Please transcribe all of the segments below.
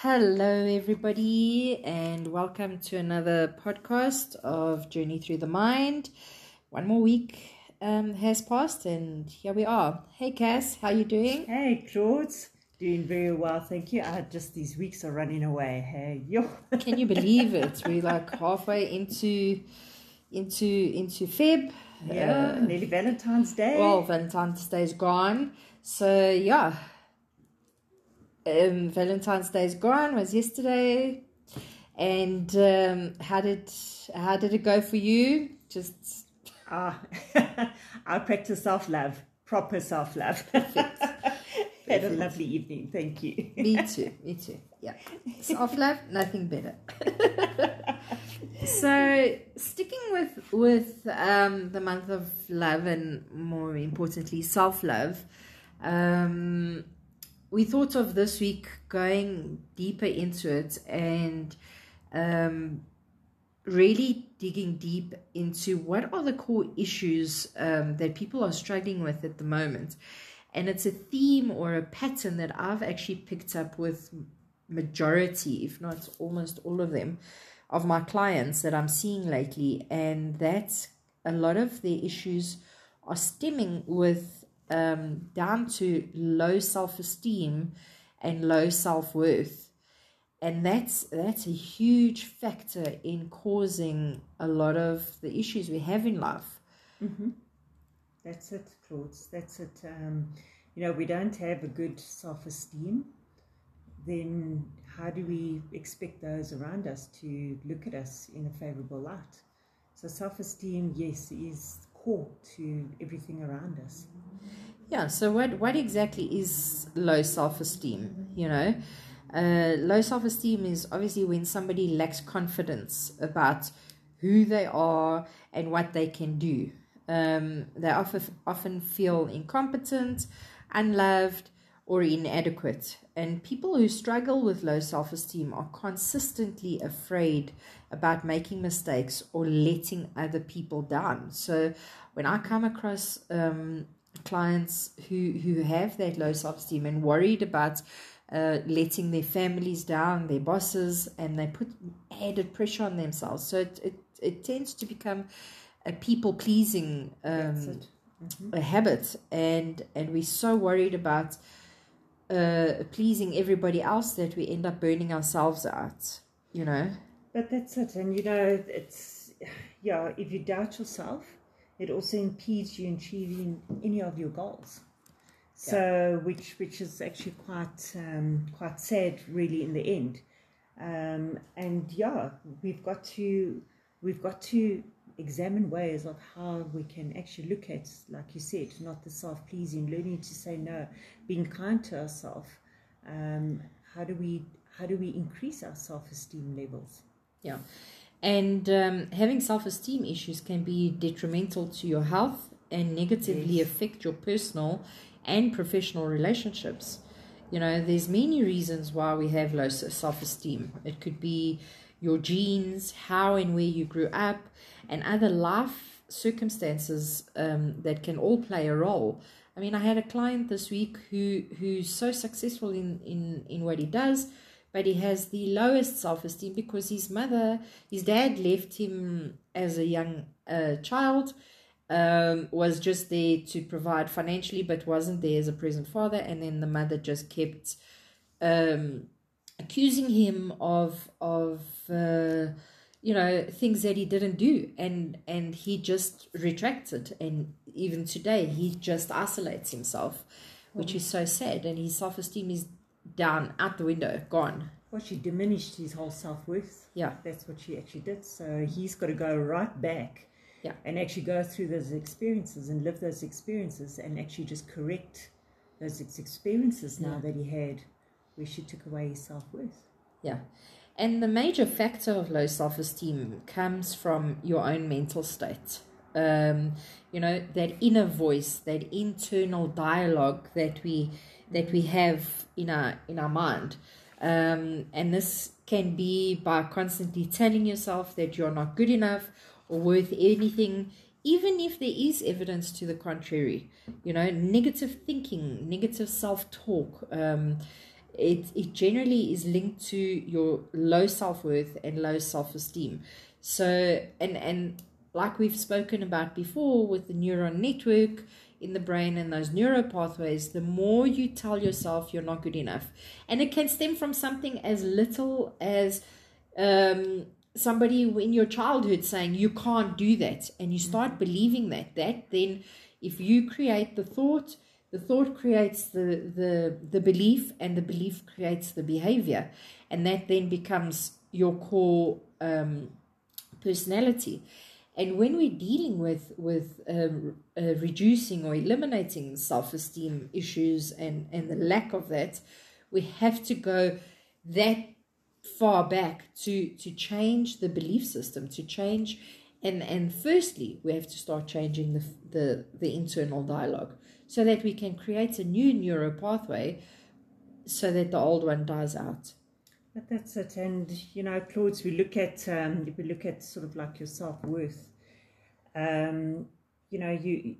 Hello, everybody, and welcome to another podcast of Journey Through the Mind. One more week um, has passed, and here we are. Hey, Cass, how you doing? Hey, Claude. Doing very well, thank you. I just these weeks are running away. Hey, yo. Can you believe it? We're like halfway into into into Feb. Yeah, Uh, nearly Valentine's Day. well, Valentine's Day's gone, so yeah. Um, Valentine's Day's gone was yesterday, and um, how did how did it go for you? Just ah, I practice self love, proper self love. Had a lovely evening, thank you. me too, me too. Yeah, self love, nothing better. so sticking with with um, the month of love and more importantly self love, um, we thought of this week going deeper into it and um, really digging deep into what are the core issues um, that people are struggling with at the moment. And it's a theme or a pattern that I've actually picked up with majority, if not almost all of them, of my clients that I'm seeing lately. And that's a lot of their issues are stemming with um, down to low self esteem and low self worth. And that's that's a huge factor in causing a lot of the issues we have in life. That's it, Claude. That's it. Um, you know, we don't have a good self esteem. Then how do we expect those around us to look at us in a favorable light? So self esteem, yes, is core to everything around us. Yeah, so what, what exactly is low self esteem? You know, uh, low self esteem is obviously when somebody lacks confidence about who they are and what they can do. Um, they often, often feel incompetent, unloved, or inadequate. And people who struggle with low self esteem are consistently afraid about making mistakes or letting other people down. So when I come across um, clients who, who have that low self esteem and worried about uh, letting their families down, their bosses, and they put added pressure on themselves. So it, it, it tends to become a people pleasing um, it. a habit, and and we're so worried about uh, pleasing everybody else that we end up burning ourselves out. You know. But that's it. And you know, it's, yeah, if you doubt yourself, it also impedes you in achieving any of your goals. So, which which is actually quite um, quite sad, really, in the end. Um, and yeah, we've got to we've got to examine ways of how we can actually look at, like you said, not the self pleasing, learning to say no, being kind to ourselves. Um, how do we how do we increase our self esteem levels? Yeah. And um, having self esteem issues can be detrimental to your health and negatively Yes. affect your personal and professional relationships. You know, there's many reasons why we have low self esteem. It could be your genes, how and where you grew up, and other life circumstances um, that can all play a role. I mean, I had a client this week who who's so successful in, in, in what he does, but he has the lowest self esteem because his mother, his dad left him as a young uh, child, um, was just there to provide financially, but wasn't there as a present father. And then the mother just kept um, accusing him of of uh, you know things that he didn't do, and and he just retracted. And even today, he just isolates himself, which is so sad. And his self esteem is down, out the window, gone. Well, she diminished his whole self worth. Yeah. That's what she actually did. So he's got to go right back Yeah. and actually go through those experiences and live those experiences and actually just correct those ex- experiences now that he had where she took away his self worth. Yeah. And the major factor of low self esteem comes from your own mental state. Um, you know, that inner voice, that internal dialogue that we that we have in our in our mind. Um, and this can be by constantly telling yourself that you're not good enough or worth anything, even if there is evidence to the contrary. You know, negative thinking, negative self talk, um, it, it generally is linked to your low self-worth and low self-esteem so and and like we've spoken about before with the neuron network in the brain and those neuro pathways the more you tell yourself you're not good enough and it can stem from something as little as um, somebody in your childhood saying you can't do that and you start mm-hmm. believing that that then if you create the thought the thought creates the, the, the belief, and the belief creates the behavior. And that then becomes your core um, personality. And when we're dealing with, with um, uh, reducing or eliminating self esteem issues and, and the lack of that, we have to go that far back to, to change the belief system, to change. And, and firstly, we have to start changing the, the, the internal dialogue so that we can create a new neuro pathway so that the old one dies out. But that's it. And, you know, Claude, we look at, um, we look at sort of like your self worth, um, you know, you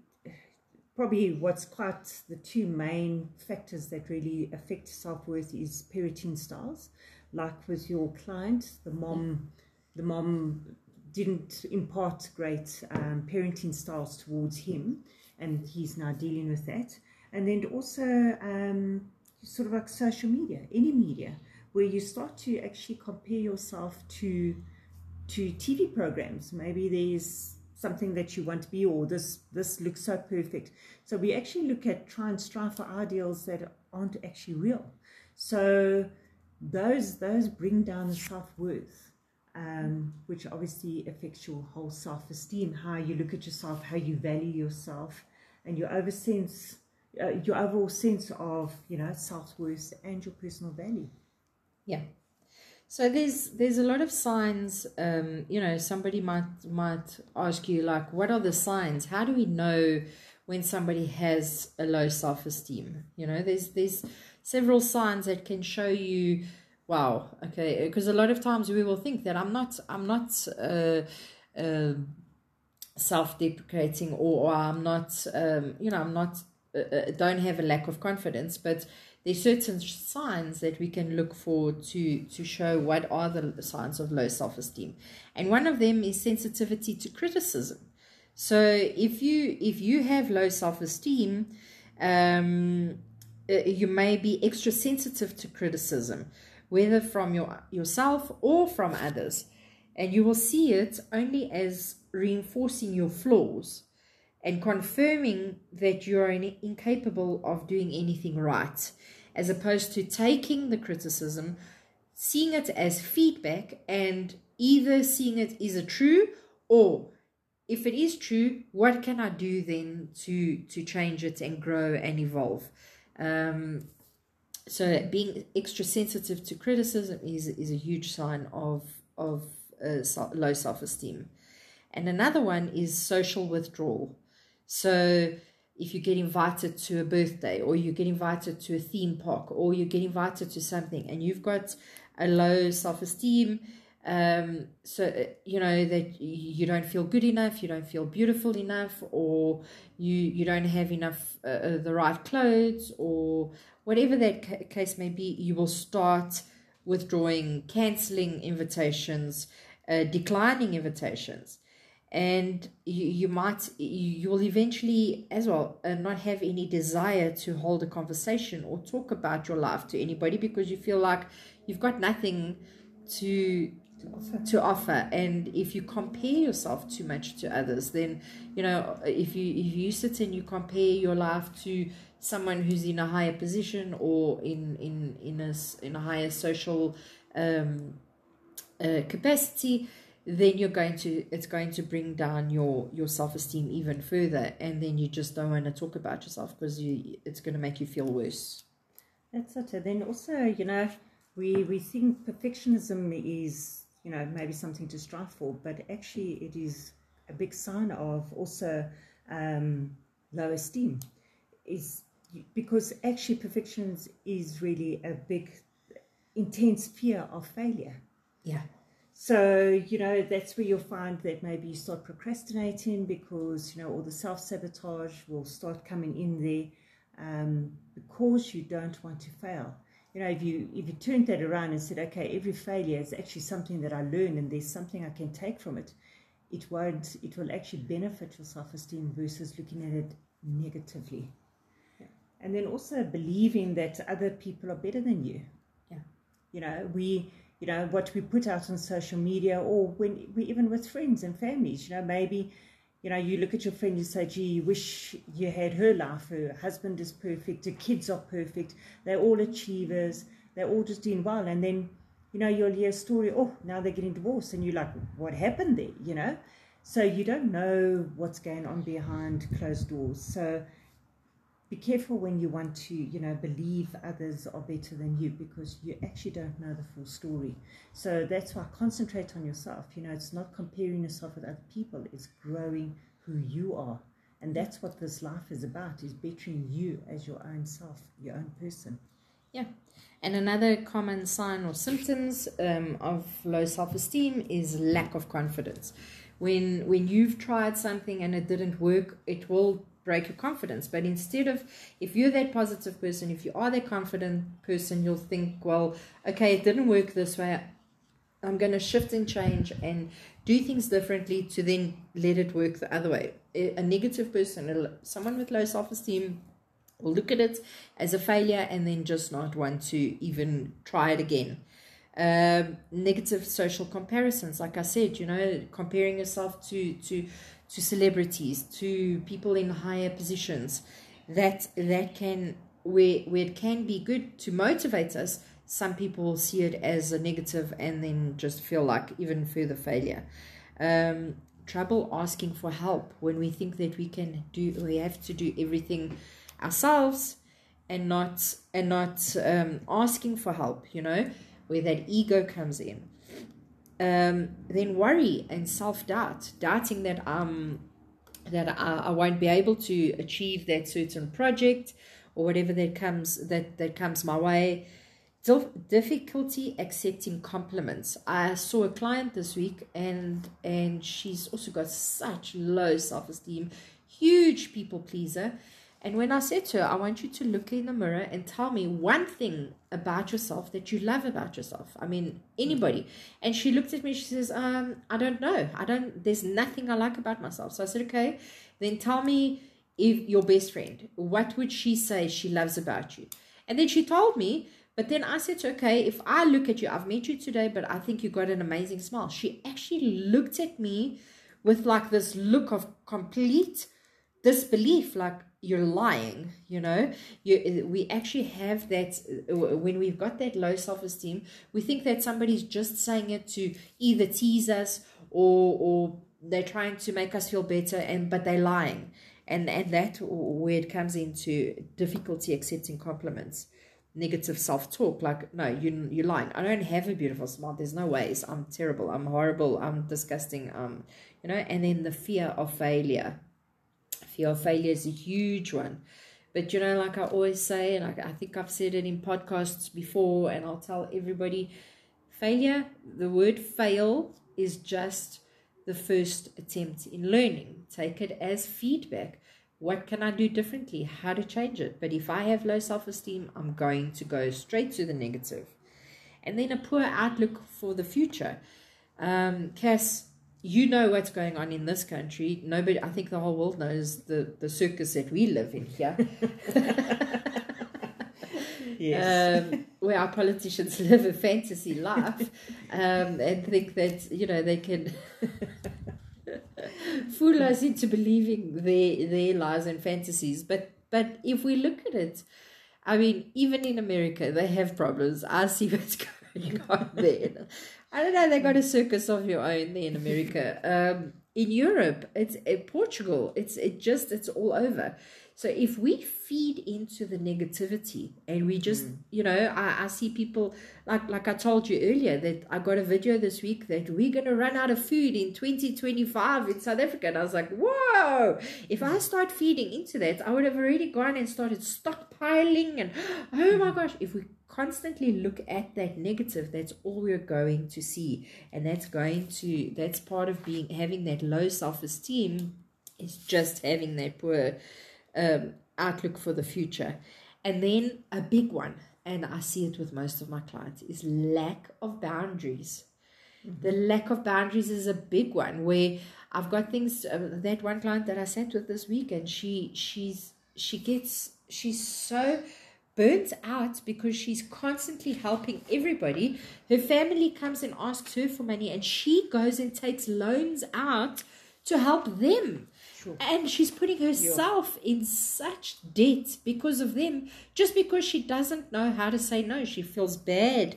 probably what's quite the two main factors that really affect self worth is parenting styles. Like with your client, the mom, the mom didn't impart great um, parenting styles towards him and he's now dealing with that. And then also um, sort of like social media, any media, where you start to actually compare yourself to to TV programs. Maybe there's something that you want to be, or this this looks so perfect. So we actually look at try and strive for ideals that aren't actually real. So those those bring down the self worth. Um, which obviously affects your whole self esteem, how you look at yourself, how you value yourself, and your over sense, uh, your overall sense of you know self worth and your personal value. Yeah. So there's there's a lot of signs. Um, you know, somebody might might ask you like, what are the signs? How do we know when somebody has a low self esteem? You know, there's there's several signs that can show you. Wow. Okay. Because a lot of times we will think that I'm not I'm not. Uh, uh, self-deprecating or, or I'm not um, you know I'm not uh, uh, don't have a lack of confidence but there's certain signs that we can look for to to show what are the signs of low self-esteem. And one of them is sensitivity to criticism. So if you if you have low self-esteem um, uh, you may be extra sensitive to criticism whether from your yourself or from others. And you will see it only as reinforcing your flaws and confirming that you are incapable of doing anything right, as opposed to taking the criticism, seeing it as feedback, and either seeing it is it true or if it is true, what can I do then to to change it and grow and evolve? Um, so being extra sensitive to criticism is is a huge sign of of uh, low self esteem. And another one is social withdrawal. So if you get invited to a birthday or you get invited to a theme park or you get invited to something and you've got a low self esteem, um, so uh, you know that you don't feel good enough, you don't feel beautiful enough, or you you don't have enough uh, uh the right clothes, or whatever that ca- case may be, you will start withdrawing, canceling invitations, uh, declining invitations and you, you might you will eventually as well uh, not have any desire to hold a conversation or talk about your life to anybody because you feel like you've got nothing to to offer. to offer and if you compare yourself too much to others then you know if you if you sit and you compare your life to someone who's in a higher position or in in in a in a higher social um, uh, capacity then you're going to it's going to bring down your your self-esteem even further and then you just don't want to talk about yourself because you it's going to make you feel worse. That's it. And then also you know we we think perfectionism is you know maybe something to strive for but actually it is a big sign of also um, low esteem. Is because actually perfection is really a big intense fear of failure. Yeah so, you know, that's where you'll find that maybe you start procrastinating because, you know, all the self sabotage will start coming in there um, because you don't want to fail. you know, if you if you turned that around and said, okay, every failure is actually something that I learn and there's something I can take from it, it won't it will actually benefit your self-esteem versus looking at it negatively. Yeah. And then also believing that other people are better than you. Yeah. You know, we you know what we put out on social media or when we even with friends and families, you know, maybe you know, you look at your friend, you say, gee, you wish you had her life. Her husband is perfect, her kids are perfect, they're all achievers, they're all just doing well. And then, you know, you'll hear a story, oh, now they're getting divorced. And you're like, what happened there, you know? So you don't know what's going on behind closed doors. So be careful when you want to, you know, believe others are better than you because you actually don't know the full story. So that's why concentrate on yourself. You know, it's not comparing yourself with other people, it's growing who you are. And that's what this life is about, is bettering you as your own self, your own person. Yeah. And another common sign or symptoms um, of low self-esteem is lack of confidence. When when you've tried something and it didn't work, it will break your confidence. But instead of, if you're that positive person, if you are that confident person, you'll think, well, okay, it didn't work this way. I'm going to shift and change and do things differently to then let it work the other way. A negative person, someone with low self esteem, will look at it as a failure and then just not want to even try it again. Um, negative social comparisons, like I said, you know, comparing yourself to to to celebrities, to people in higher positions, that that can where where it can be good to motivate us. Some people see it as a negative and then just feel like even further failure. Um, trouble asking for help when we think that we can do we have to do everything ourselves and not and not um, asking for help you know where that ego comes in um, then worry and self doubt, doubting that um that I, I won't be able to achieve that certain project or whatever that comes that that comes my way. Difficulty accepting compliments. I saw a client this week, and and she's also got such low self esteem, huge people pleaser and when I said to her, I want you to look in the mirror and tell me one thing about yourself that you love about yourself. I mean, anybody. And she looked at me, she says, um, I don't know. I don't, there's nothing I like about myself. So I said, okay, then tell me if your best friend, what would she say she loves about you? And then she told me, but then I said, okay, if I look at you, I've met you today, but I think you got an amazing smile. She actually looked at me with like this look of complete disbelief, like, you're lying you know? You we actually have that when we've got that low self-esteem we think that somebody's just saying it to either tease us or or they're trying to make us feel better and but they're lying. And and that where it comes into difficulty accepting compliments negative self-talk like no you you're lying. I don't have a beautiful smile. There's no ways. I'm terrible. I'm horrible. I'm disgusting. Um you know? And then the fear of failure of failure is a huge one. But you know, like I always say, and I, I think I've said it in podcasts before, and I'll tell everybody failure, the word fail is just the first attempt in learning. Take it as feedback. What can I do differently? How to change it? But if I have low self esteem, I'm going to go straight to the negative. And then a poor outlook for the future. Um, Cass, you know what's going on in this country. Nobody, I think the whole world knows the, the circus that we live in here. yes. Um, where our politicians live a fantasy life um, and think that, you know, they can fool us into believing their, their lies and fantasies. But, but if we look at it, I mean, even in America, they have problems. I see what's going on there. I don't know. They got a circus of your own there in America. Um, in Europe, it's in Portugal. It's it just it's all over. So if we feed into the negativity and we just, mm. you know, I, I see people like like I told you earlier that I got a video this week that we're gonna run out of food in 2025 in South Africa. And I was like, whoa! If I start feeding into that, I would have already gone and started stockpiling and oh my gosh, if we constantly look at that negative that's all we're going to see and that's going to that's part of being having that low self-esteem is just having that poor um, outlook for the future and then a big one and I see it with most of my clients, is lack of boundaries. The lack of boundaries is a big one where I've got things. Uh, that one client that I sat with this week, and she she's she gets she's so burnt out because she's constantly helping everybody. Her family comes and asks her for money, and she goes and takes loans out to help them. Sure. And she's putting herself in such debt because of them, just because she doesn't know how to say no. She feels bad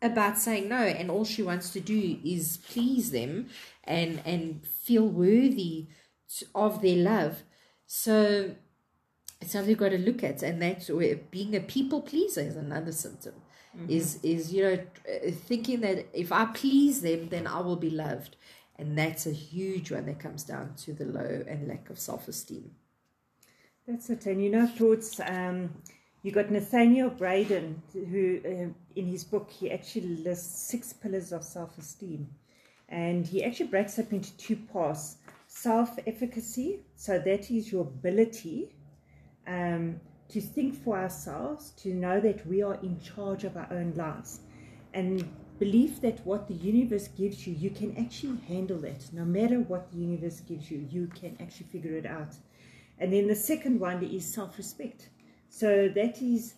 about saying no, and all she wants to do is please them and and feel worthy of their love. So it's something you've got to look at, and that's where being a people pleaser is another symptom. Mm-hmm. Is is you know thinking that if I please them, then I will be loved, and that's a huge one that comes down to the low and lack of self esteem. That's it. And you know, thoughts. Um, you got Nathaniel Branden, who uh, in his book he actually lists six pillars of self esteem, and he actually breaks up into two parts: self efficacy, so that is your ability um, to think for ourselves, to know that we are in charge of our own lives, and believe that what the universe gives you, you can actually handle that. No matter what the universe gives you, you can actually figure it out. And then the second one is self respect. So that is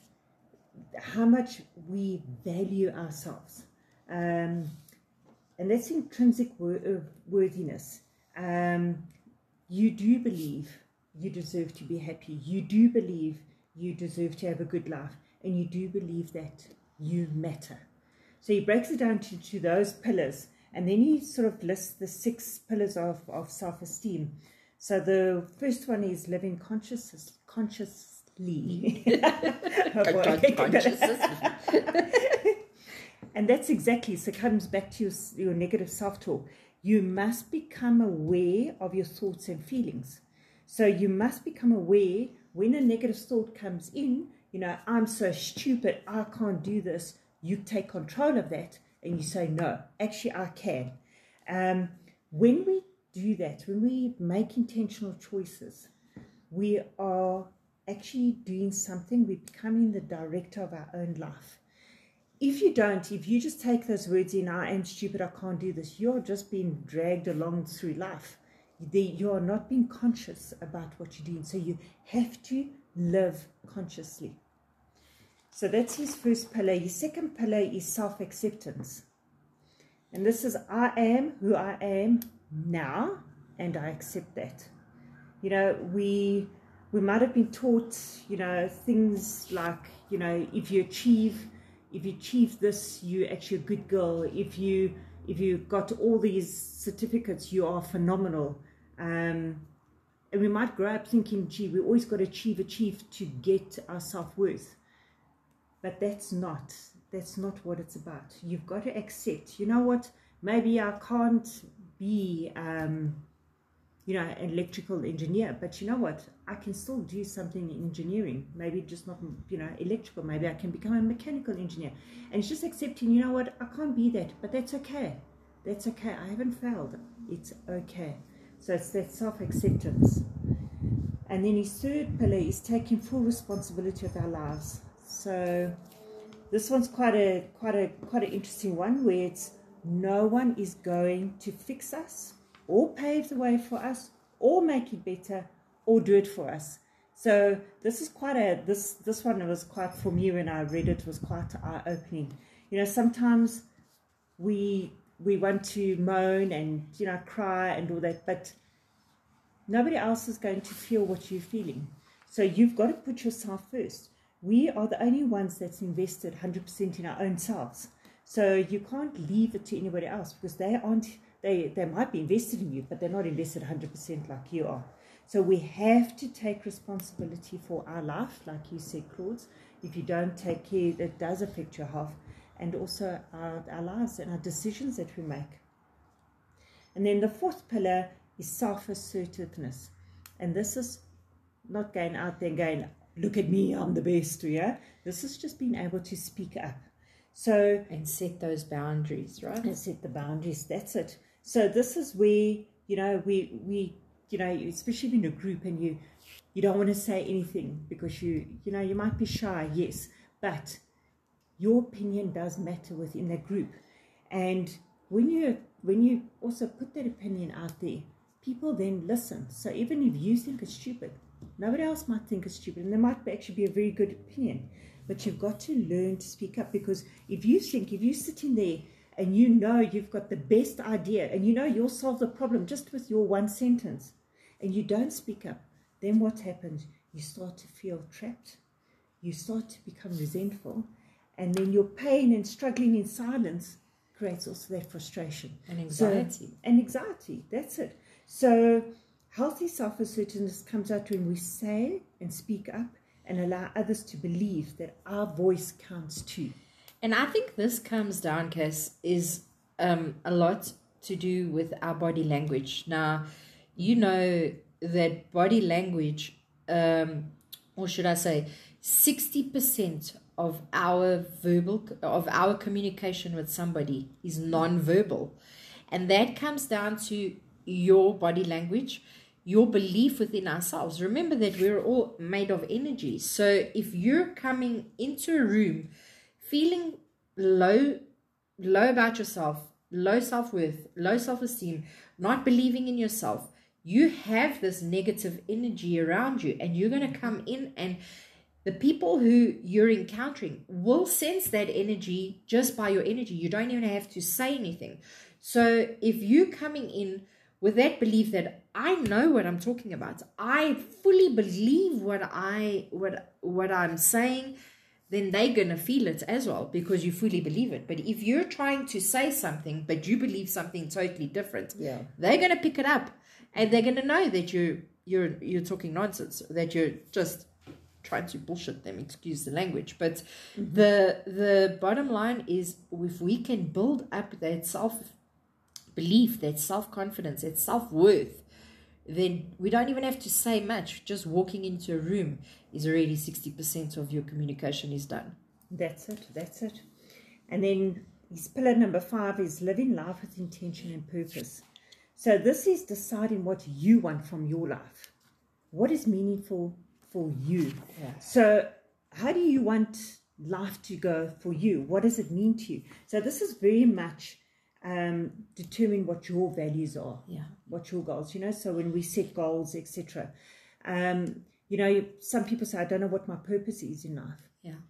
how much we value ourselves. Um, and that's intrinsic wor- worthiness. Um, you do believe you deserve to be happy. You do believe you deserve to have a good life. And you do believe that you matter. So he breaks it down to, to those pillars. And then he sort of lists the six pillars of, of self esteem. So the first one is living conscious, consciously. and that's exactly, so it comes back to your, your negative self talk. You must become aware of your thoughts and feelings. So you must become aware when a negative thought comes in, you know, I'm so stupid, I can't do this. You take control of that and you say, no, actually, I can. Um, when we do that, when we make intentional choices, we are actually doing something, we're becoming the director of our own life. If you don't, if you just take those words in, I am stupid, I can't do this, you're just being dragged along through life. you are not being conscious about what you're doing. So you have to live consciously. So that's his first pillar. His second pillar is self acceptance. And this is I am who I am now, and I accept that. You know, we we might have been taught, you know, things like, you know, if you achieve if you achieve this, you're actually a good girl. If you if you got all these certificates, you are phenomenal. Um, and we might grow up thinking, gee, we always got to achieve, achieve to get our self worth. But that's not that's not what it's about. You've got to accept. You know what? Maybe I can't be, um, you know, an electrical engineer, but you know what? I can still do something in engineering. Maybe just not, you know, electrical. Maybe I can become a mechanical engineer. And it's just accepting. You know what? I can't be that, but that's okay. That's okay. I haven't failed. It's okay. So it's that self acceptance. And then his third pillar is taking full responsibility of our lives. So this one's quite a quite a quite an interesting one where it's no one is going to fix us or pave the way for us or make it better or do it for us. So this is quite a this this one was quite for me when I read it was quite eye opening. You know, sometimes we we want to moan and you know cry and all that, but nobody else is going to feel what you're feeling. So you've got to put yourself first we are the only ones that's invested 100% in our own selves. So you can't leave it to anybody else because they aren't, they, they might be invested in you, but they're not invested 100% like you are. So we have to take responsibility for our life, like you said, Claude. If you don't take care, that does affect your health and also our, our lives and our decisions that we make. And then the fourth pillar is self assertiveness. And this is not going out there and going, look at me, I'm the best, yeah. This is just being able to speak up. So and set those boundaries, right? And set the boundaries. That's it. So this is where you know we we you know especially in a group and you you don't want to say anything because you you know you might be shy, yes, but your opinion does matter within that group. And when you when you also put that opinion out there, people then listen. So even if you think it's stupid, nobody else might think it's stupid, and there might actually be a very good opinion. But you've got to learn to speak up because if you think, if you're sitting there and you know you've got the best idea and you know you'll solve the problem just with your one sentence and you don't speak up, then what happens? You start to feel trapped, you start to become resentful, and then your pain and struggling in silence creates also that frustration and anxiety. So, and anxiety, that's it. So, healthy self assertiveness comes out when we say and speak up and allow others to believe that our voice counts too. And I think this comes down, Cass, is um, a lot to do with our body language. Now, you know that body language, um, or should I say, 60% of our verbal of our communication with somebody is non-verbal and that comes down to your body language your belief within ourselves remember that we're all made of energy so if you're coming into a room feeling low low about yourself low self-worth low self-esteem not believing in yourself you have this negative energy around you and you're going to come in and the people who you're encountering will sense that energy just by your energy. You don't even have to say anything. So if you're coming in with that belief that I know what I'm talking about, I fully believe what I what what I'm saying, then they're gonna feel it as well because you fully believe it. But if you're trying to say something but you believe something totally different, yeah, they're gonna pick it up and they're gonna know that you're you're you're talking nonsense, that you're just trying to bullshit them excuse the language but mm-hmm. the the bottom line is if we can build up that self belief that self confidence that self worth then we don't even have to say much just walking into a room is already 60% of your communication is done that's it that's it and then his pillar number five is living life with intention and purpose so this is deciding what you want from your life what is meaningful for you. Yeah. So, how do you want life to go for you? What does it mean to you? So, this is very much um, determine what your values are, yeah, what your goals. You know, so when we set goals, etc. Um, you know, some people say, "I don't know what my purpose is in life." Yeah.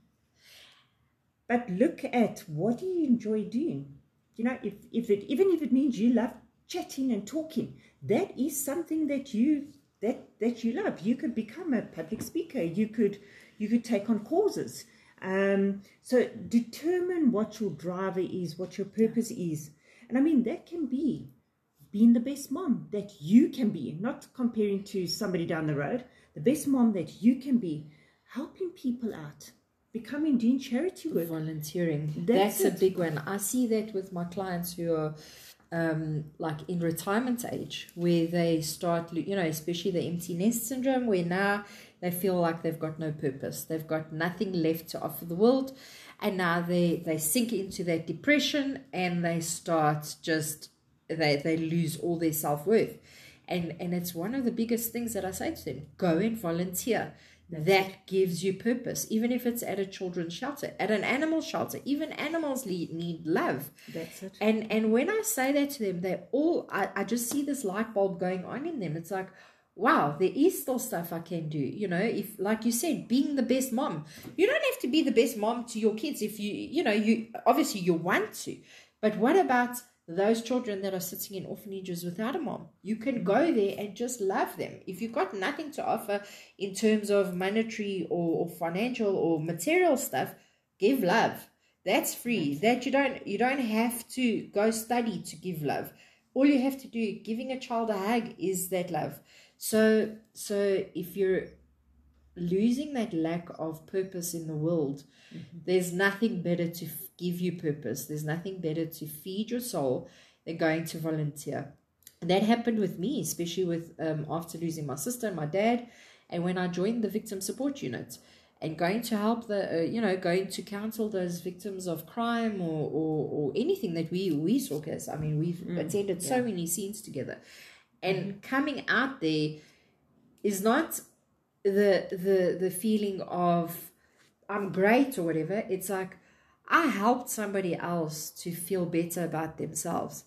But look at what do you enjoy doing. You know, if if it even if it means you love chatting and talking, that is something that you that that you love. You could become a public speaker. You could you could take on causes. Um, so determine what your driver is, what your purpose is, and I mean that can be being the best mom that you can be, not comparing to somebody down the road. The best mom that you can be, helping people out, becoming doing charity work, volunteering. That's, That's a big one. I see that with my clients who are um, like in retirement age where they start, you know, especially the empty nest syndrome, where now they feel like they've got no purpose, they've got nothing left to offer the world, and now they they sink into that depression and they start just they they lose all their self worth, and and it's one of the biggest things that I say to them: go and volunteer that gives you purpose, even if it's at a children's shelter, at an animal shelter. Even animals need love. That's it. And and when I say that to them, they all I, I just see this light bulb going on in them. It's like, wow, there is still stuff I can do. You know, if like you said, being the best mom. You don't have to be the best mom to your kids if you you know, you obviously you want to. But what about those children that are sitting in orphanages without a mom. You can go there and just love them. If you've got nothing to offer in terms of monetary or, or financial or material stuff, give love. That's free. That you don't you don't have to go study to give love. All you have to do, giving a child a hug, is that love. So so if you're losing that lack of purpose in the world, mm-hmm. there's nothing better to f- give you purpose. There's nothing better to feed your soul than going to volunteer. And that happened with me, especially with um, after losing my sister and my dad, and when I joined the victim support unit and going to help the, uh, you know, going to counsel those victims of crime or, or, or anything that we we saw. Because I mean, we've mm, attended yeah. so many scenes together, and mm-hmm. coming out there is not the the the feeling of I'm great or whatever. It's like I helped somebody else to feel better about themselves.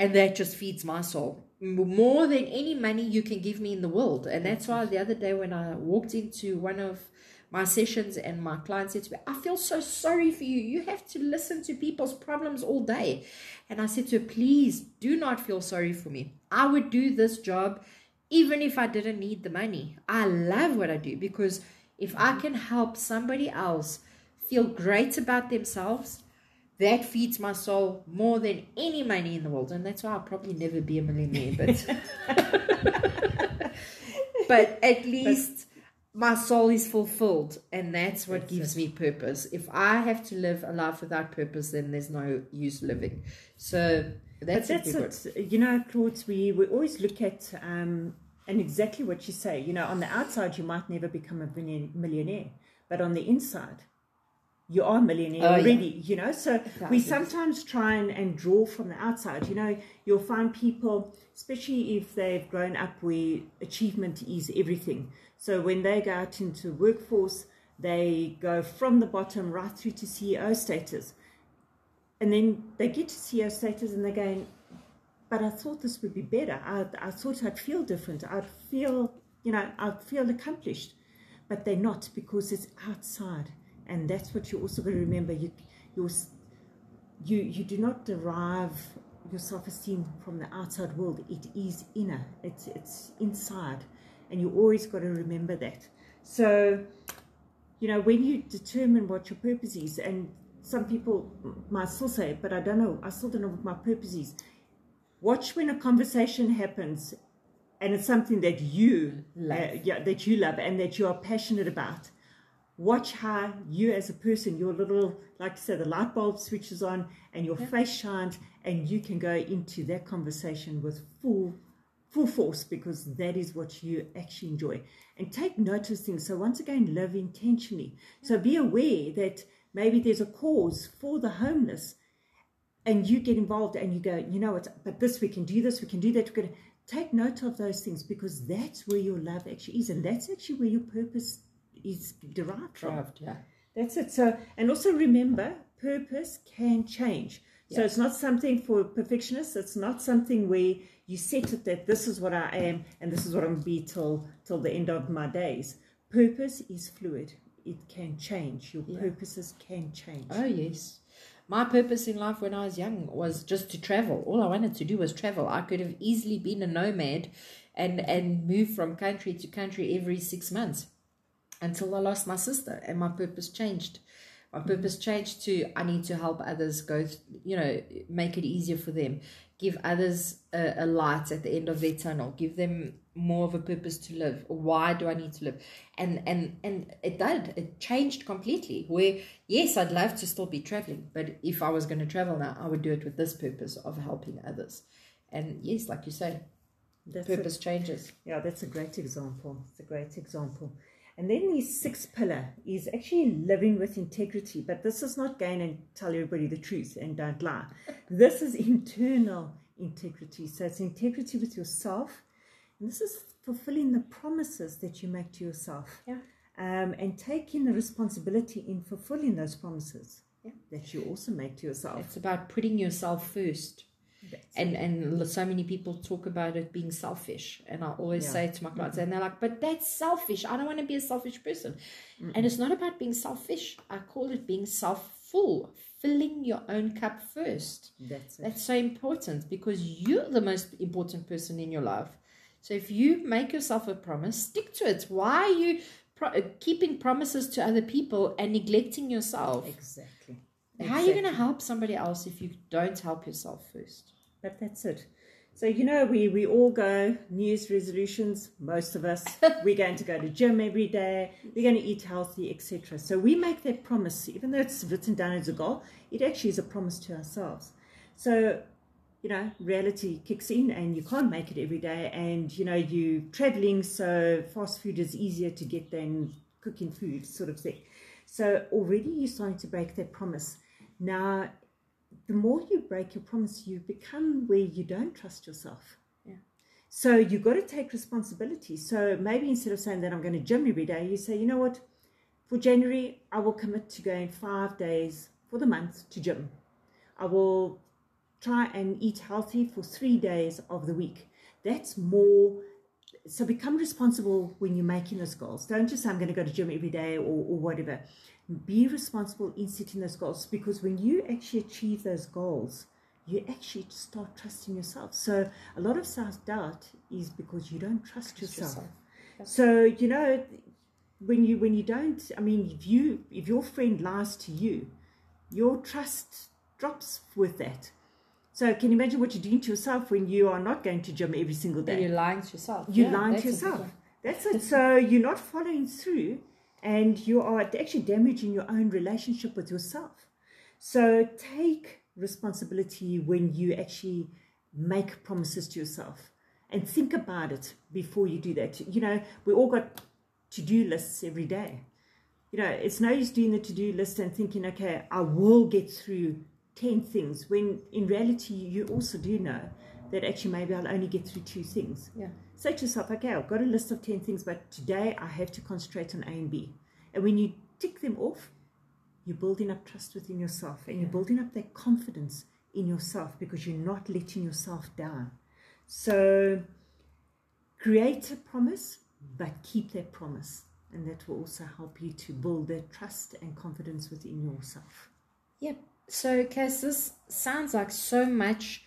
And that just feeds my soul more than any money you can give me in the world. And that's why the other day when I walked into one of my sessions and my clients said to me, I feel so sorry for you. You have to listen to people's problems all day. And I said to her, please do not feel sorry for me. I would do this job even if I didn't need the money. I love what I do because if I mm-hmm. can help somebody else feel great about themselves, that feeds my soul more than any money in the world. And that's why I'll probably never be a millionaire. But but at least my soul is fulfilled and that's what That's gives me purpose if i have to live a life without purpose then there's no use living so that's, But that's it. You know, Claude, we, we always look at, um, and exactly what you say, you know, on the outside, you might never become a millionaire, but on the inside, you are a millionaire Oh, yeah. already, you know. So we Thousands. sometimes try and, and draw from the outside. You know, you'll find people, especially if they've grown up where achievement is everything. So when they go out into workforce, they go from the bottom right through to CEO status. And then they get to CEO status and they're going, but I thought this would be better. I, I thought I'd feel different. I'd feel, you know, I'd feel accomplished. But they're not because it's outside. And that's what you also got to remember. You, you're, you, you do not derive your self-esteem from the outside world. It is inner. It's, it's inside. And you always got to remember that. So, you know, when you determine what your purpose is, and some people might still say, but I don't know, I still don't know what my purpose is. Watch when a conversation happens and it's something that you Love. uh, yeah, that you love and that you are passionate about. Watch how you as a person, your little, like I said, the light bulb switches on and your face shines and you can go into that conversation with full full force because that is what you actually enjoy. And take note of things. So once again, live intentionally. So be aware that maybe there's a cause for the homeless and you get involved and you go, you know what, but this we can do this, we can do that, we're gonna take note of those things because that's where your love actually is, and that's actually where your purpose is derived from. Draft, yeah That's it. So, and also remember, purpose can change. So it's not something for perfectionists. It's not something where you set it that this is what I am and this is what I'm gonna be till till the end of my days. Purpose is fluid. It can change. Your Yeah. purposes can change. oh yes my purpose in life when i was young was just to travel all i wanted to do was travel i could have easily been a nomad and and move from country to country every six months until I lost my sister and my purpose changed. My purpose changed to I need to help others go, th- you know, make it easier for them, give others a, a light at the end of their tunnel, give them more of a purpose to live. Why do I need to live? And and and it did. It changed completely. Where yes, I'd love to still be traveling, but if I was going to travel now, I would do it with this purpose of helping others. And yes, like you say, That's purpose changes. Yeah, that's a great example. It's a great example. And then the sixth pillar is actually living with integrity. But this is not going and tell everybody the truth and don't lie. This is internal integrity. So it's integrity with yourself. And this is fulfilling the promises that you make to yourself. Yeah. Um, and taking the responsibility in fulfilling those promises Yeah. that you also make to yourself. It's about putting yourself first. That's and and so many people talk about it being selfish and i always Yeah. say to my clients mm-hmm. and they're like but that's selfish. I don't want to be a selfish person. And it's not about being selfish. I call it being self-full filling your own cup first. That's it. that's so important because you're the most important person in your life. So if you make yourself a promise stick to it. Why are you pro- keeping promises to other people and neglecting yourself? Exactly. How are you going to help somebody else if you don't help yourself first But that's it. So you know, we we all go New Year's resolutions. Most of us, we're going to go to gym every day. We're going to eat healthy, etc. So we make that promise, even though it's written down as a goal. It actually is a promise to ourselves. So you know, reality kicks in, and you can't make it every day. And you know, you're traveling, so fast food is easier to get than cooking food, sort of thing. So already you're starting to break that promise. Now the more you break your promise, you become where you don't trust yourself. Yeah. So you've got to take responsibility. So maybe instead of saying that I'm going to gym every day, you say, you know what, for January, I will commit to going five days for the month to gym. I will try and eat healthy for three days of the week. That's more. So become responsible when you're making those goals. Don't just say, I'm going to go to gym every day or, or whatever. Be responsible in setting those goals because when you actually achieve those goals, you actually start trusting yourself. So a lot of self doubt is because you don't trust, trust yourself. yourself. So you know when you when you don't, I mean, if you if your friend lies to you, your trust drops with that. So can you imagine what you're doing to yourself when you are not going to gym every single day? And you're lying to yourself. You're yeah, lying to yourself. That's it. so you're not following through and you are actually damaging your own relationship with yourself. So take responsibility when you actually make promises to yourself and think about it before you do that. You know, we all got to do lists every day. You know, it's no use doing the to do list and thinking, okay, I will get through 10 things when in reality you also do know that actually maybe I'll only get through two things. Yeah. Say to yourself, okay, I've got a list of 10 things, but today I have to concentrate on A and B. And when you tick them off, you're building up trust within yourself and yeah. you're building up that confidence in yourself because you're not letting yourself down. So create a promise, but keep that promise. And that will also help you to build that trust and confidence within yourself. Yep. So, Cass, this sounds like so much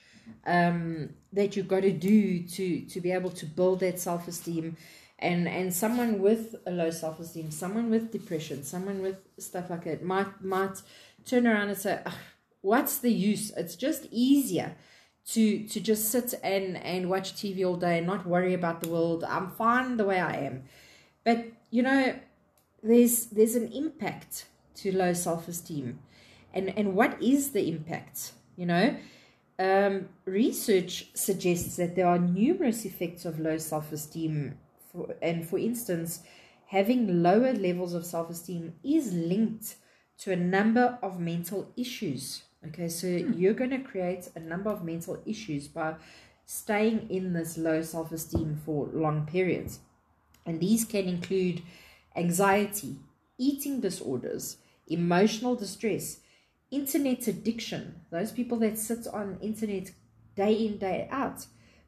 um, that you've got to do to to be able to build that self esteem, and and someone with a low self esteem, someone with depression, someone with stuff like that might might turn around and say, "What's the use? It's just easier." to to just sit and and watch TV all day and not worry about the world. I'm fine the way I am. But you know, there's there's an impact to low self-esteem and and what is the impact you know um, research suggests that there are numerous effects of low self-esteem. For, and for instance having lower levels of self-esteem is linked to a number of mental issues. Okay so hmm. you're going to create a number of mental issues by staying in this low self-esteem for long periods. And these can include anxiety eating disorders emotional distress internet addiction, those people that sit on internet day in, day out,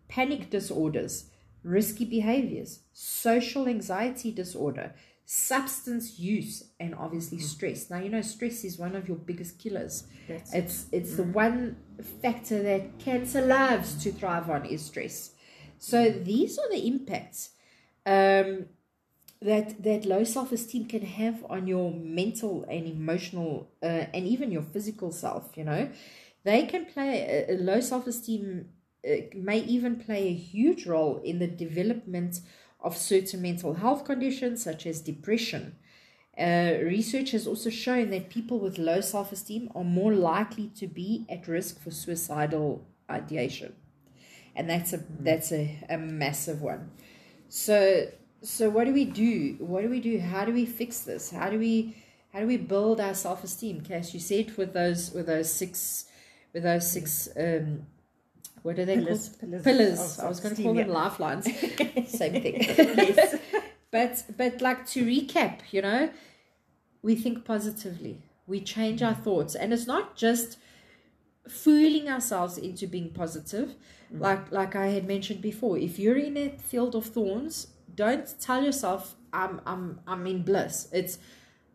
panic disorders, risky behaviors, social anxiety disorder, substance use, and obviously mm-hmm. stress. Now you know stress is one of your biggest killers. That's it's it's mm-hmm. the one factor that cancer loves to thrive on is stress. So these are the impacts. Um, that that low self-esteem can have on your mental and emotional uh, and even your physical self you know? They can play a, a low self-esteem uh, may even play a huge role in the development of certain mental health conditions such as depression. Uh, research has also shown that people with low self-esteem are more likely to be at risk for suicidal ideation. And that's a that's a, a massive one. So so what do we do? What do we do? How do we fix this? How do we how do we build our self esteem? Cass, you said with those with those six with those six um what are they pillars, called? Pillars. pillars. I was going to call them lifelines. Same thing. yes. but but like to recap, you know, we think positively. We change our thoughts, and it's not just fooling ourselves into being positive. Mm. Like like I had mentioned before, if you're in a field of thorns, don't tell yourself I'm I'm I'm in bliss. It's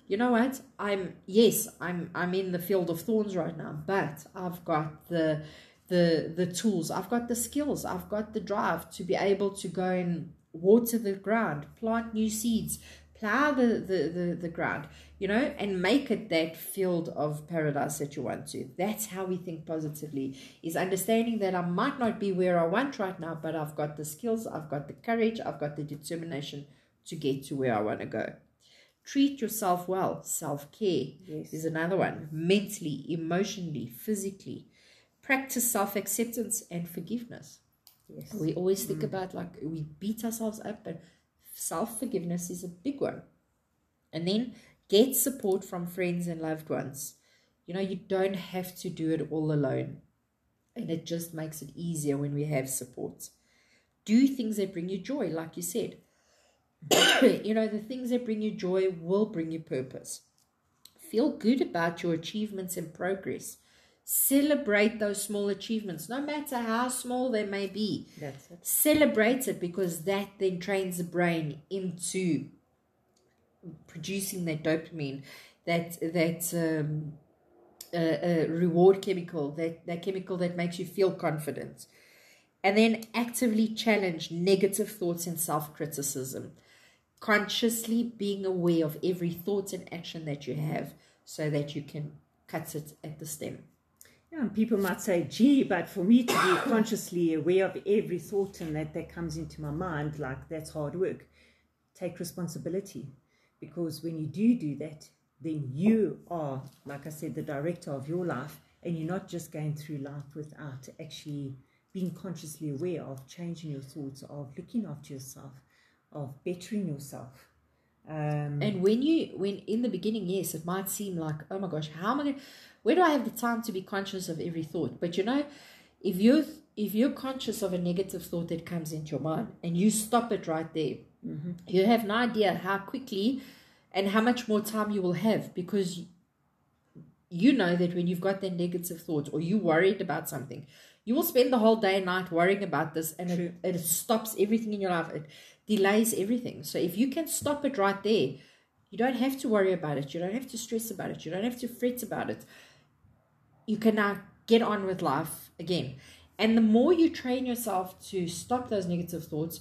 you know what? I'm yes, I'm I'm in the field of thorns right now, but I've got the the the tools, I've got the skills, I've got the drive to be able to go and water the ground, plant new seeds, plow the, the, the, the ground, you know, and make it that field of paradise that you want to. That's how we think positively, is understanding that I might not be where I want right now, but I've got the skills, I've got the courage, I've got the determination to get to where I want to go. Treat yourself well. Self care yes. is another one. Mentally, emotionally, physically. Practice self acceptance and forgiveness. Yes. We always think mm. about like we beat ourselves up, but self forgiveness is a big one. And then get support from friends and loved ones. You know, you don't have to do it all alone. And it just makes it easier when we have support. Do things that bring you joy, like you said. you know, the things that bring you joy will bring you purpose. Feel good about your achievements and progress. Celebrate those small achievements, no matter how small they may be. That's it. Celebrate it because that then trains the brain into producing that dopamine, that that um, uh, uh, reward chemical, that that chemical that makes you feel confident, and then actively challenge negative thoughts and self criticism consciously being aware of every thought and action that you have so that you can cut it at the stem. Yeah, and people might say, gee, but for me to be consciously aware of every thought and that that comes into my mind, like that's hard work. Take responsibility because when you do do that, then you are, like I said, the director of your life, and you're not just going through life without actually being consciously aware of changing your thoughts, of looking after yourself, of bettering yourself. Um, And when you, when in the beginning, yes, it might seem like, oh my gosh, how am I going? to Where do I have the time to be conscious of every thought? But you know, if you if you're conscious of a negative thought that comes into your mind and you stop it right there, mm-hmm. you have no idea how quickly and how much more time you will have because you know that when you've got that negative thought or you're worried about something, you will spend the whole day and night worrying about this and it, it stops everything in your life. It delays everything. So if you can stop it right there, you don't have to worry about it. You don't have to stress about it. You don't have to fret about it. You can now get on with life again. And the more you train yourself to stop those negative thoughts,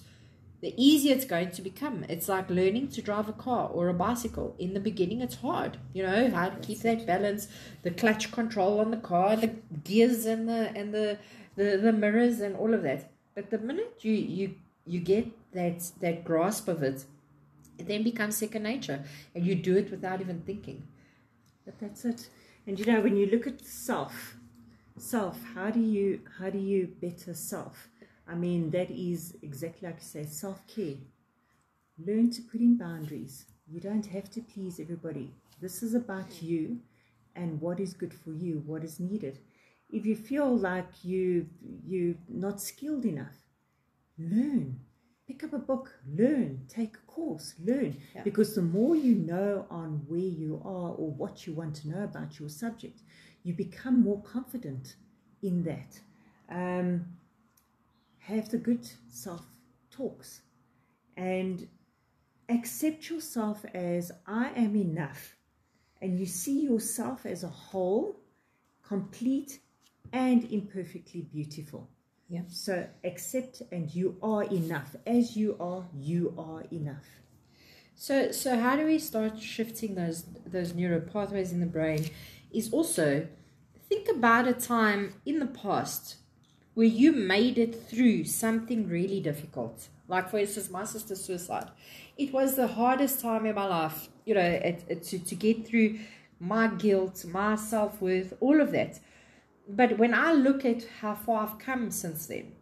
the easier it's going to become. It's like learning to drive a car or a bicycle. In the beginning, it's hard. You know how to keep that balance, the clutch control on the car, the gears and the and the, the the mirrors and all of that. But the minute you you you get that that grasp of it, it then becomes second nature, and you do it without even thinking. But that's it. And you know, when you look at self, self, how do you how do you better self? I mean, that is exactly like you say, self care. Learn to put in boundaries. You don't have to please everybody. This is about you and what is good for you, what is needed. If you feel like you you're not skilled enough, learn. Pick up a book, learn, take a course, learn. Yeah. Because the more you know on where you are or what you want to know about your subject, you become more confident in that. Um, have the good self talks and accept yourself as I am enough. And you see yourself as a whole, complete, and imperfectly beautiful. Yeah. So accept and you are enough. As you are, you are enough. So, so how do we start shifting those those neural pathways in the brain? Is also think about a time in the past where you made it through something really difficult. Like for instance, my sister's suicide. It was the hardest time in my life. You know, it, it, to to get through my guilt, my self worth, all of that. But when I look at how far I've come since then,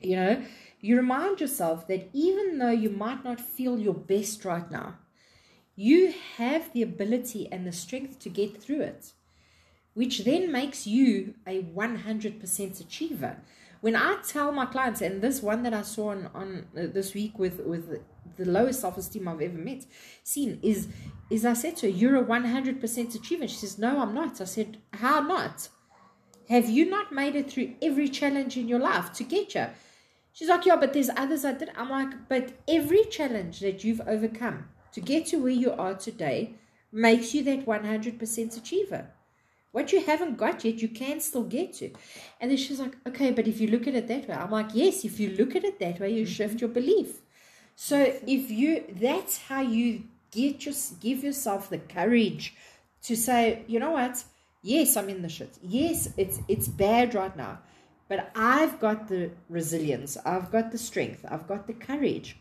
you know, you remind yourself that even though you might not feel your best right now, you have the ability and the strength to get through it, which then makes you a 100% achiever. When I tell my clients, and this one that I saw on, on uh, this week with, with the lowest self esteem I've ever met, seen is, is I said to her, You're a 100% achiever. She says, No, I'm not. I said, How not? Have you not made it through every challenge in your life to get you? She's like, yeah, but there's others I did. I'm like, but every challenge that you've overcome to get to where you are today makes you that 100% achiever. What you haven't got yet, you can still get to. And then she's like, okay, but if you look at it that way, I'm like, yes, if you look at it that way, you shift your belief. So if you, that's how you get your, give yourself the courage to say, you know what? Yes, I'm in the shit. Yes, it's it's bad right now. But I've got the resilience, I've got the strength, I've got the courage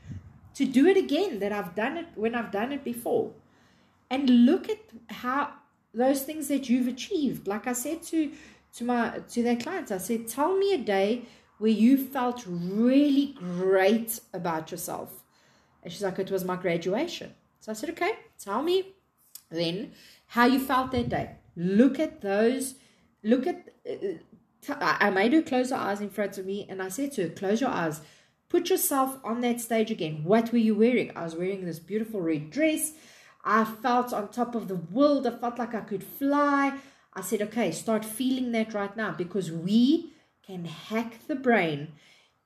to do it again that I've done it when I've done it before. And look at how those things that you've achieved. Like I said to to my to their clients, I said, tell me a day where you felt really great about yourself. And she's like, it was my graduation. So I said, okay, tell me then how you felt that day. Look at those, look at uh, I made her close her eyes in front of me and I said to her, Close your eyes. Put yourself on that stage again. What were you wearing? I was wearing this beautiful red dress. I felt on top of the world. I felt like I could fly. I said, okay, start feeling that right now because we can hack the brain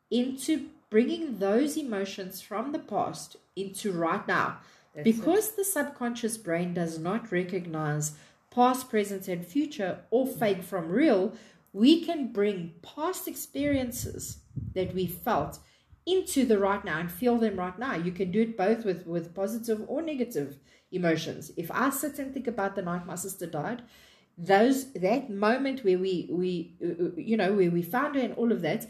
into bringing those emotions from the past into right now. That's because it. the subconscious brain does not recognize past, present, and future or fake from real, we can bring past experiences that we felt into the right now and feel them right now. You can do it both with, with positive or negative emotions. If I sit and think about the night my sister died, those that moment where we we you know where we found her and all of that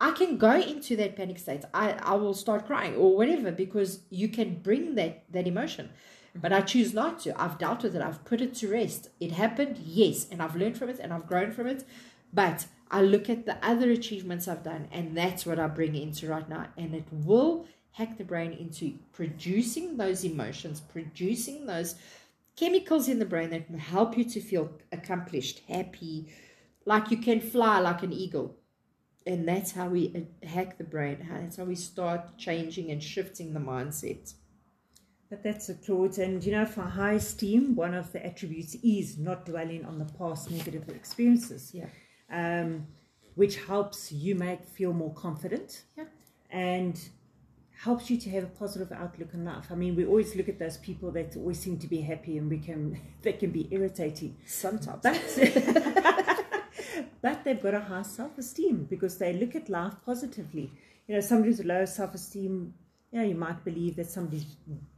i can go into that panic state i i will start crying or whatever because you can bring that that emotion but i choose not to i've dealt with it i've put it to rest it happened yes and i've learned from it and i've grown from it but i look at the other achievements i've done and that's what i bring into right now and it will hack the brain into producing those emotions producing those chemicals in the brain that help you to feel accomplished, happy, like you can fly like an eagle. And that's how we uh, hack the brain. That's how we start changing and shifting the mindset. But that's a truth. And you know, for high esteem, one of the attributes is not dwelling on the past negative experiences. Yeah. Um, which helps you make feel more confident. Yeah. And helps you to have a positive outlook on life. I mean, we always look at those people that always seem to be happy, and we can they can be irritating sometimes. But, but they've got a high self esteem because they look at life positively. You know, somebody with low self esteem, you know, you might believe that somebody's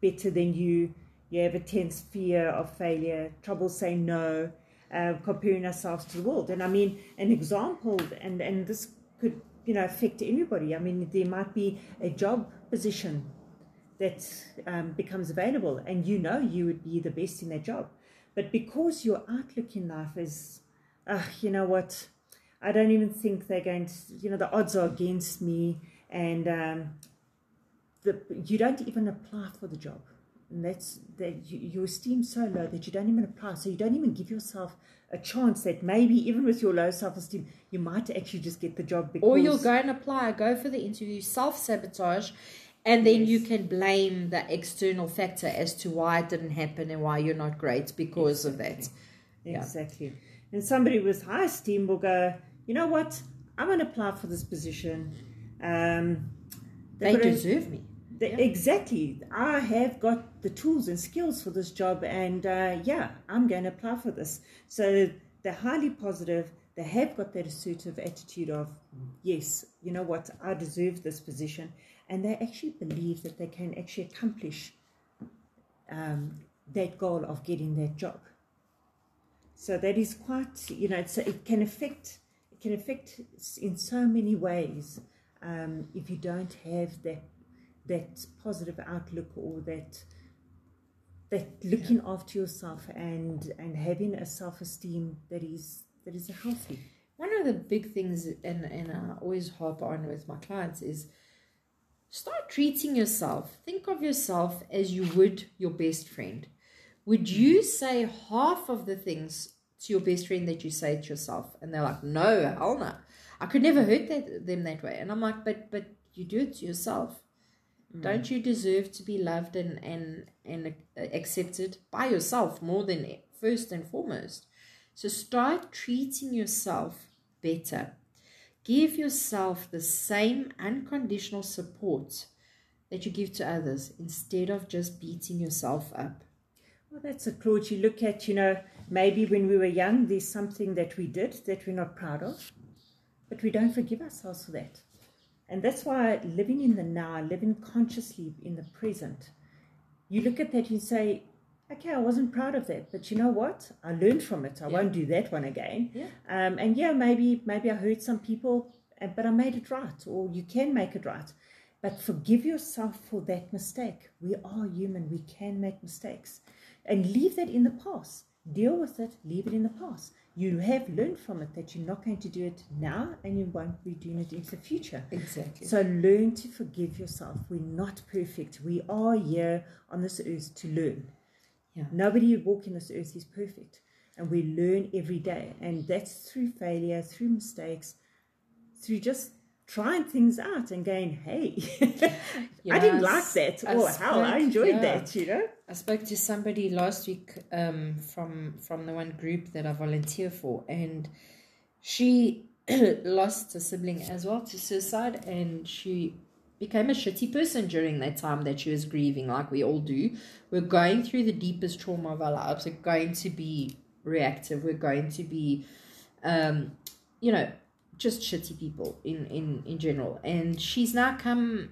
better than you. You have a tense fear of failure, trouble saying no, uh, comparing ourselves to the world. And I mean, an example, and and this could you know affect anybody. I mean, there might be a job position that um, becomes available, and you know you would be the best in that job. But because your outlook in life is, uh, you know what, I don't even think they're going to, you know, the odds are against me, and um, the, you don't even apply for the job. And that's that you, your esteem so low that you don't even apply. So you don't even give yourself a chance that maybe even with your low self esteem, you might actually just get the job. Because or you'll go and apply, go for the interview, self sabotage, and then yes. you can blame the external factor as to why it didn't happen and why you're not great because exactly. of that. Exactly. Yeah. And somebody with high esteem will go, you know what? I'm going to apply for this position. Um, they deserve me. They, yeah. Exactly. I have got the tools and skills for this job, and uh, yeah, I'm going to apply for this. So they're highly positive. They have got that assertive attitude of, yes, you know what, I deserve this position and they actually believe that they can actually accomplish um, that goal of getting that job. So that is quite, you know, it can affect it can affect in so many ways um, if you don't have that that positive outlook or that that looking yeah. after yourself and and having a self esteem that is that is healthy. One of the big things, and and I always harp on with my clients is Start treating yourself. Think of yourself as you would your best friend. Would mm-hmm. you say half of the things to your best friend that you say to yourself? And they're like, no, hell no. I could never hurt that, them that way. And I'm like, but but you do it to yourself. Mm. Don't you deserve to be loved and, and, and accepted by yourself more than first and foremost? So start treating yourself better. Give yourself the same unconditional support that you give to others instead of just beating yourself up. Well, that's a approach. You look at, you know, maybe when we were young, there's something that we did that we're not proud of, but we don't forgive ourselves for that. And that's why living in the now, living consciously in the present, you look at that you say, okay, I wasn't proud of that, but you know what? I learned from it. I yeah. won't do that one again. Yeah. Um, and yeah, maybe maybe I hurt some people, uh, but I made it right, or you can make it right. But forgive yourself for that mistake. We are human. We can make mistakes, and leave that in the past. Deal with it. Leave it in the past. You have learned from it that you're not going to do it now, and you won't be doing it in the future. Exactly. So learn to forgive yourself. We're not perfect. We are here on this earth to learn. Yeah. Nobody walking this earth is perfect. And we learn every day. And that's through failure, through mistakes, through just trying things out and going, hey, You I didn't like that. I Or how I enjoyed yeah. that, you know? I spoke to somebody last week um, from from the one group that I volunteer for, and she lost a sibling as well to suicide, and she became a shitty person during that time that she was grieving, like we all do. We're going through the deepest trauma of our lives. We're going to be reactive. We're going to be, um, you know, just shitty people in in in general. And she's now come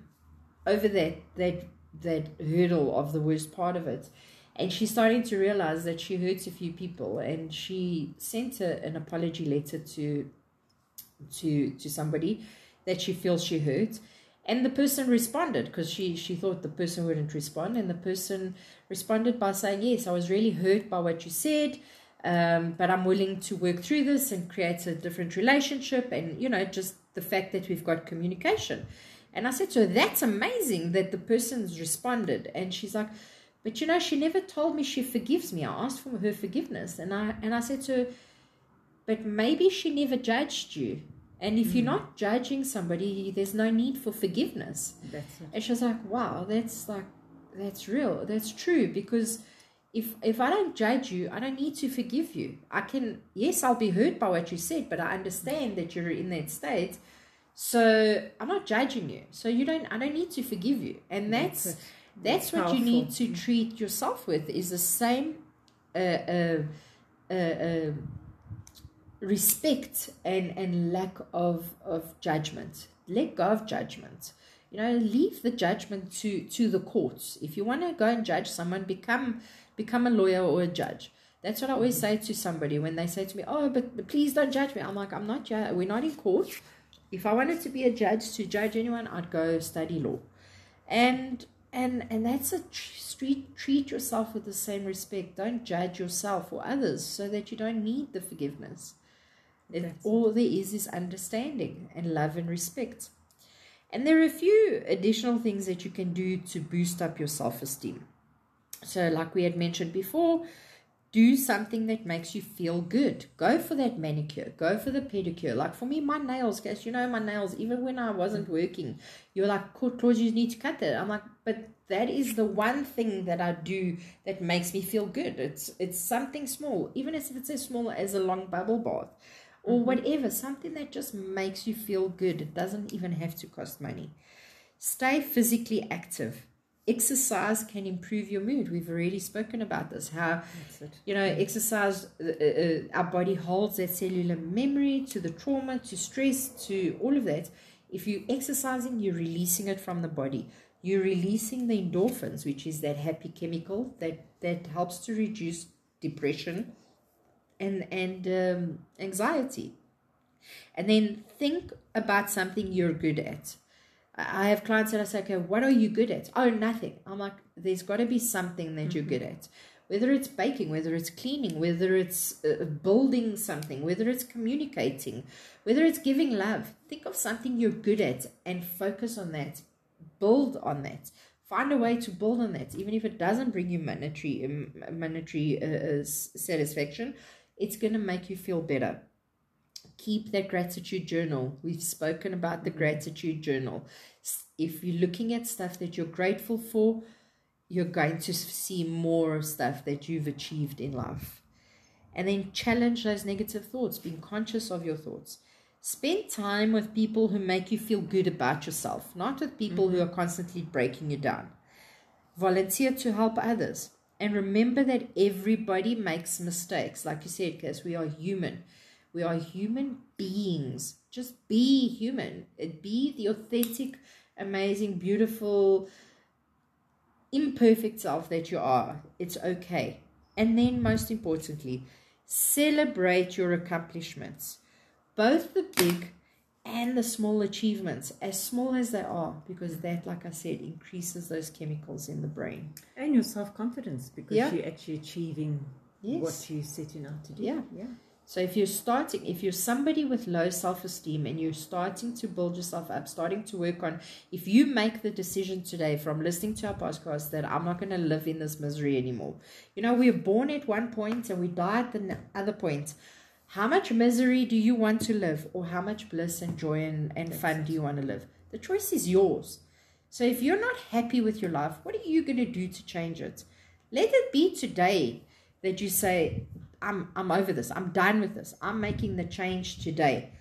over that that that hurdle of the worst part of it. And she's starting to realize that she hurts a few people and she sent a, an apology letter to to to somebody that she feels she hurt. And the person responded because she she thought the person wouldn't respond and the person responded by saying yes i was really hurt by what you said um, but i'm willing to work through this and create a different relationship and you know just the fact that we've got communication and i said to her that's amazing that the person's responded. And she's like but you know she never told me she forgives me. I asked for her forgiveness. And i and i said to her but maybe she never judged you. And if you're mm. not judging somebody there's no need for forgiveness. That's it. and she was like wow that's like that's real. That's true. Because if if i don't judge you i don't need to forgive you. I can yes i'll be hurt by what you said but i understand that you're in that state so i'm not judging you so you don't i don't need to forgive you and that's that's, That's what you need to treat yourself with is the same uh, uh, uh, uh, respect and, and lack of, of judgment. Let go of judgment. You know, leave the judgment to, to the courts. If you want to go and judge someone, become become a lawyer or a judge. That's what I always say to somebody when they say to me, "Oh, but, but please don't judge me." I'm like, "I'm not. Ju- we're not in court. If I wanted to be a judge to judge anyone, I'd go study law." And and and that's a tr- street. Treat yourself with the same respect. Don't judge yourself or others, so that you don't need the forgiveness. It, That's it. all there is is understanding and love and respect. And there are a few additional things that you can do to boost up your self esteem. So, like we had mentioned before, do something that makes you feel good. Go for that manicure, go for the pedicure. Like for me, my nails, guys, you know, my nails, even when I wasn't working, you're like, Claude, you need to cut that. I'm like, but that is the one thing that I do that makes me feel good. It's it's something small, even if it's as small as a long bubble bath or mm-hmm. whatever, something that just makes you feel good. It doesn't even have to cost money. Stay physically active. Exercise can improve your mood. We've already spoken about this. How you know exercise, uh, uh, our body holds that cellular memory to the trauma, to stress, to all of that. If you're exercising, you're releasing it from the body. You're releasing the endorphins, which is that happy chemical that that helps to reduce depression and and um, anxiety. And then think about something you're good at. I have clients that I say, okay, what are you good at? Oh, nothing. I'm like, there's got to be something that you're good at. Whether it's baking, whether it's cleaning, whether it's uh, building something, whether it's communicating, whether it's giving love. Think of something you're good at and focus on that. Build on that. Find a way to build on that, even if it doesn't bring you monetary monetary uh, uh, satisfaction. It's going to make you feel better keep that gratitude journal. We've spoken about the gratitude journal. If you're looking at stuff that you're grateful for, you're going to see more of stuff that you've achieved in life. And then challenge those negative thoughts, being conscious of your thoughts. Spend time with people who make you feel good about yourself, not with people who mm-hmm. are constantly breaking you down. Volunteer to help others. And remember that everybody makes mistakes. Like you said, because we are human. We are human beings. Just be human. Be the authentic, amazing, beautiful, imperfect self that you are. It's okay. And then, most importantly, celebrate your accomplishments, both the big and the small achievements, as small as they are, because that, like I said, increases those chemicals in the brain. And your self confidence because Yeah. you're actually achieving Yes. what you're setting out to do. Yeah. Yeah. So if you're starting, if you're somebody with low self-esteem and you're starting to build yourself up, starting to work on, if you make the decision today from listening to our podcast that I'm not going to live in this misery anymore. You know, we're born at one point and we die at the other point. How much misery do you want to live, or how much bliss and joy and, and fun do you want to live? The choice is yours. So if you're not happy with your life, what are you going to do to change it? Let it be today that you say, I'm, I'm over this. I'm done with this. I'm making the change today.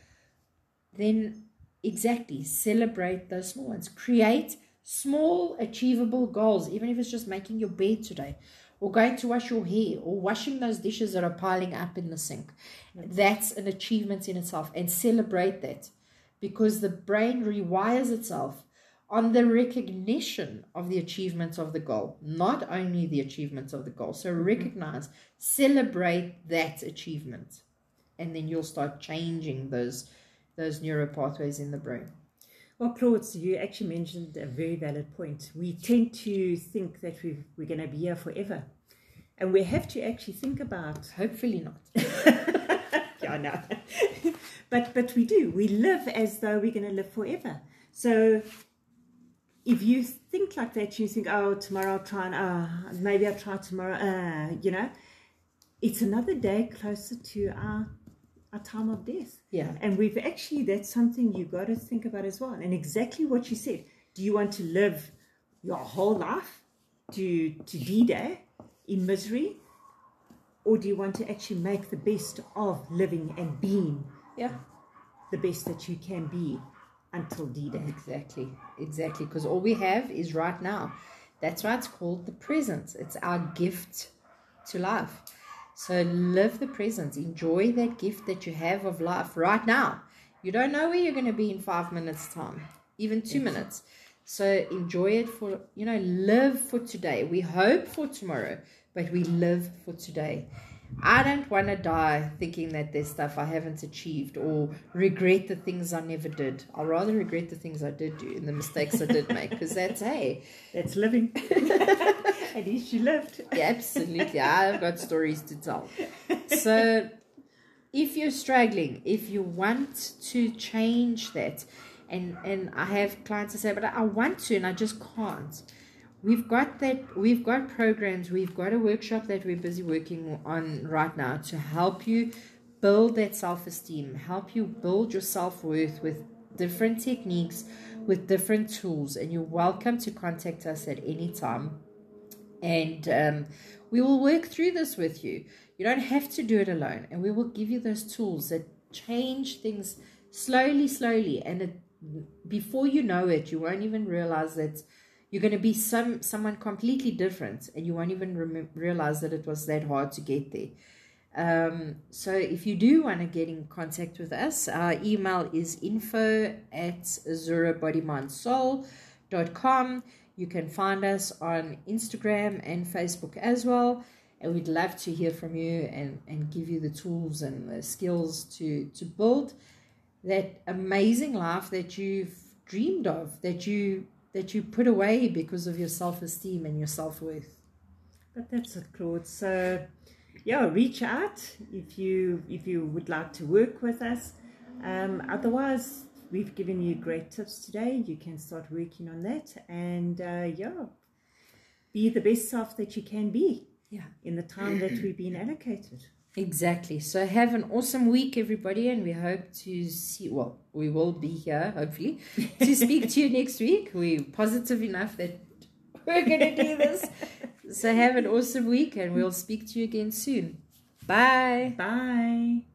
Then, exactly, celebrate those small ones. Create small, achievable goals, even if it's just making your bed today or going to wash your hair or washing those dishes that are piling up in the sink. That's an achievement in itself and celebrate that because the brain rewires itself on the recognition of the achievements of the goal, not only the achievements of the goal. So mm-hmm. recognize, celebrate that achievement, and then you'll start changing those those neural pathways in the brain. Well, Claude, you actually mentioned a very valid point. We tend to think that we we're going to be here forever. And we have to actually think about. Hopefully not. yeah, no. but, but we do. We live as though we're going to live forever. So if you think like that, you think, oh, tomorrow I'll try and, uh, maybe I'll try tomorrow, uh, you know, it's another day closer to our a time of death. Yeah. And we've actually, that's something you got to think about as well. And exactly what you said. Do you want to live your whole life to, to D Day in misery? Or do you want to actually make the best of living and being Yeah. the best that you can be until D Day? Exactly. Exactly. Because all we have is right now. That's why it's called the present. It's our gift to life. So live the present. Enjoy that gift that you have of life right now. You don't know where you're going to be in five minutes' time, even two minutes. So enjoy it for, you know, live for today. We hope for tomorrow, but we live for today. I don't want to die thinking that there's stuff I haven't achieved or regret the things I never did. I'll rather regret the things I did do and the mistakes I did make because that's, hey, That's living. At least you lived. yeah, absolutely. I've got stories to tell. So, if you're struggling, if you want to change that, and and I have clients that say, but I want to and I just can't. We've got that. We've got programs. We've got a workshop that we're busy working on right now to help you build that self-esteem, help you build your self-worth with different techniques, with different tools, and you're welcome to contact us at any time and um, we will work through this with you. You don't have to do it alone, and we will give you those tools that change things slowly, slowly, and it, before you know it, you won't even realize that you're going to be some someone completely different, and you won't even rem- realize that it was that hard to get there. Um, so if you do want to get in contact with us, our email is info at azurabodymindssoul.com. You can find us on Instagram and Facebook as well. And we'd love to hear from you and, and give you the tools and the skills to, to build that amazing life that you've dreamed of, that you that you put away because of your self esteem and your self worth. But that's it, Claude. So, yeah, reach out if you if you would like to work with us. Um, otherwise, we've given you great tips today. You can start working on that, and uh, yeah, be the best self that you can be. Yeah. In the time that we've been allocated. Exactly. So have an awesome week, everybody, and we hope to see. Well, we will be here hopefully to speak to you next week. We're positive enough that we're gonna do this. So have an awesome week, and we'll speak to you again soon. Bye. Bye.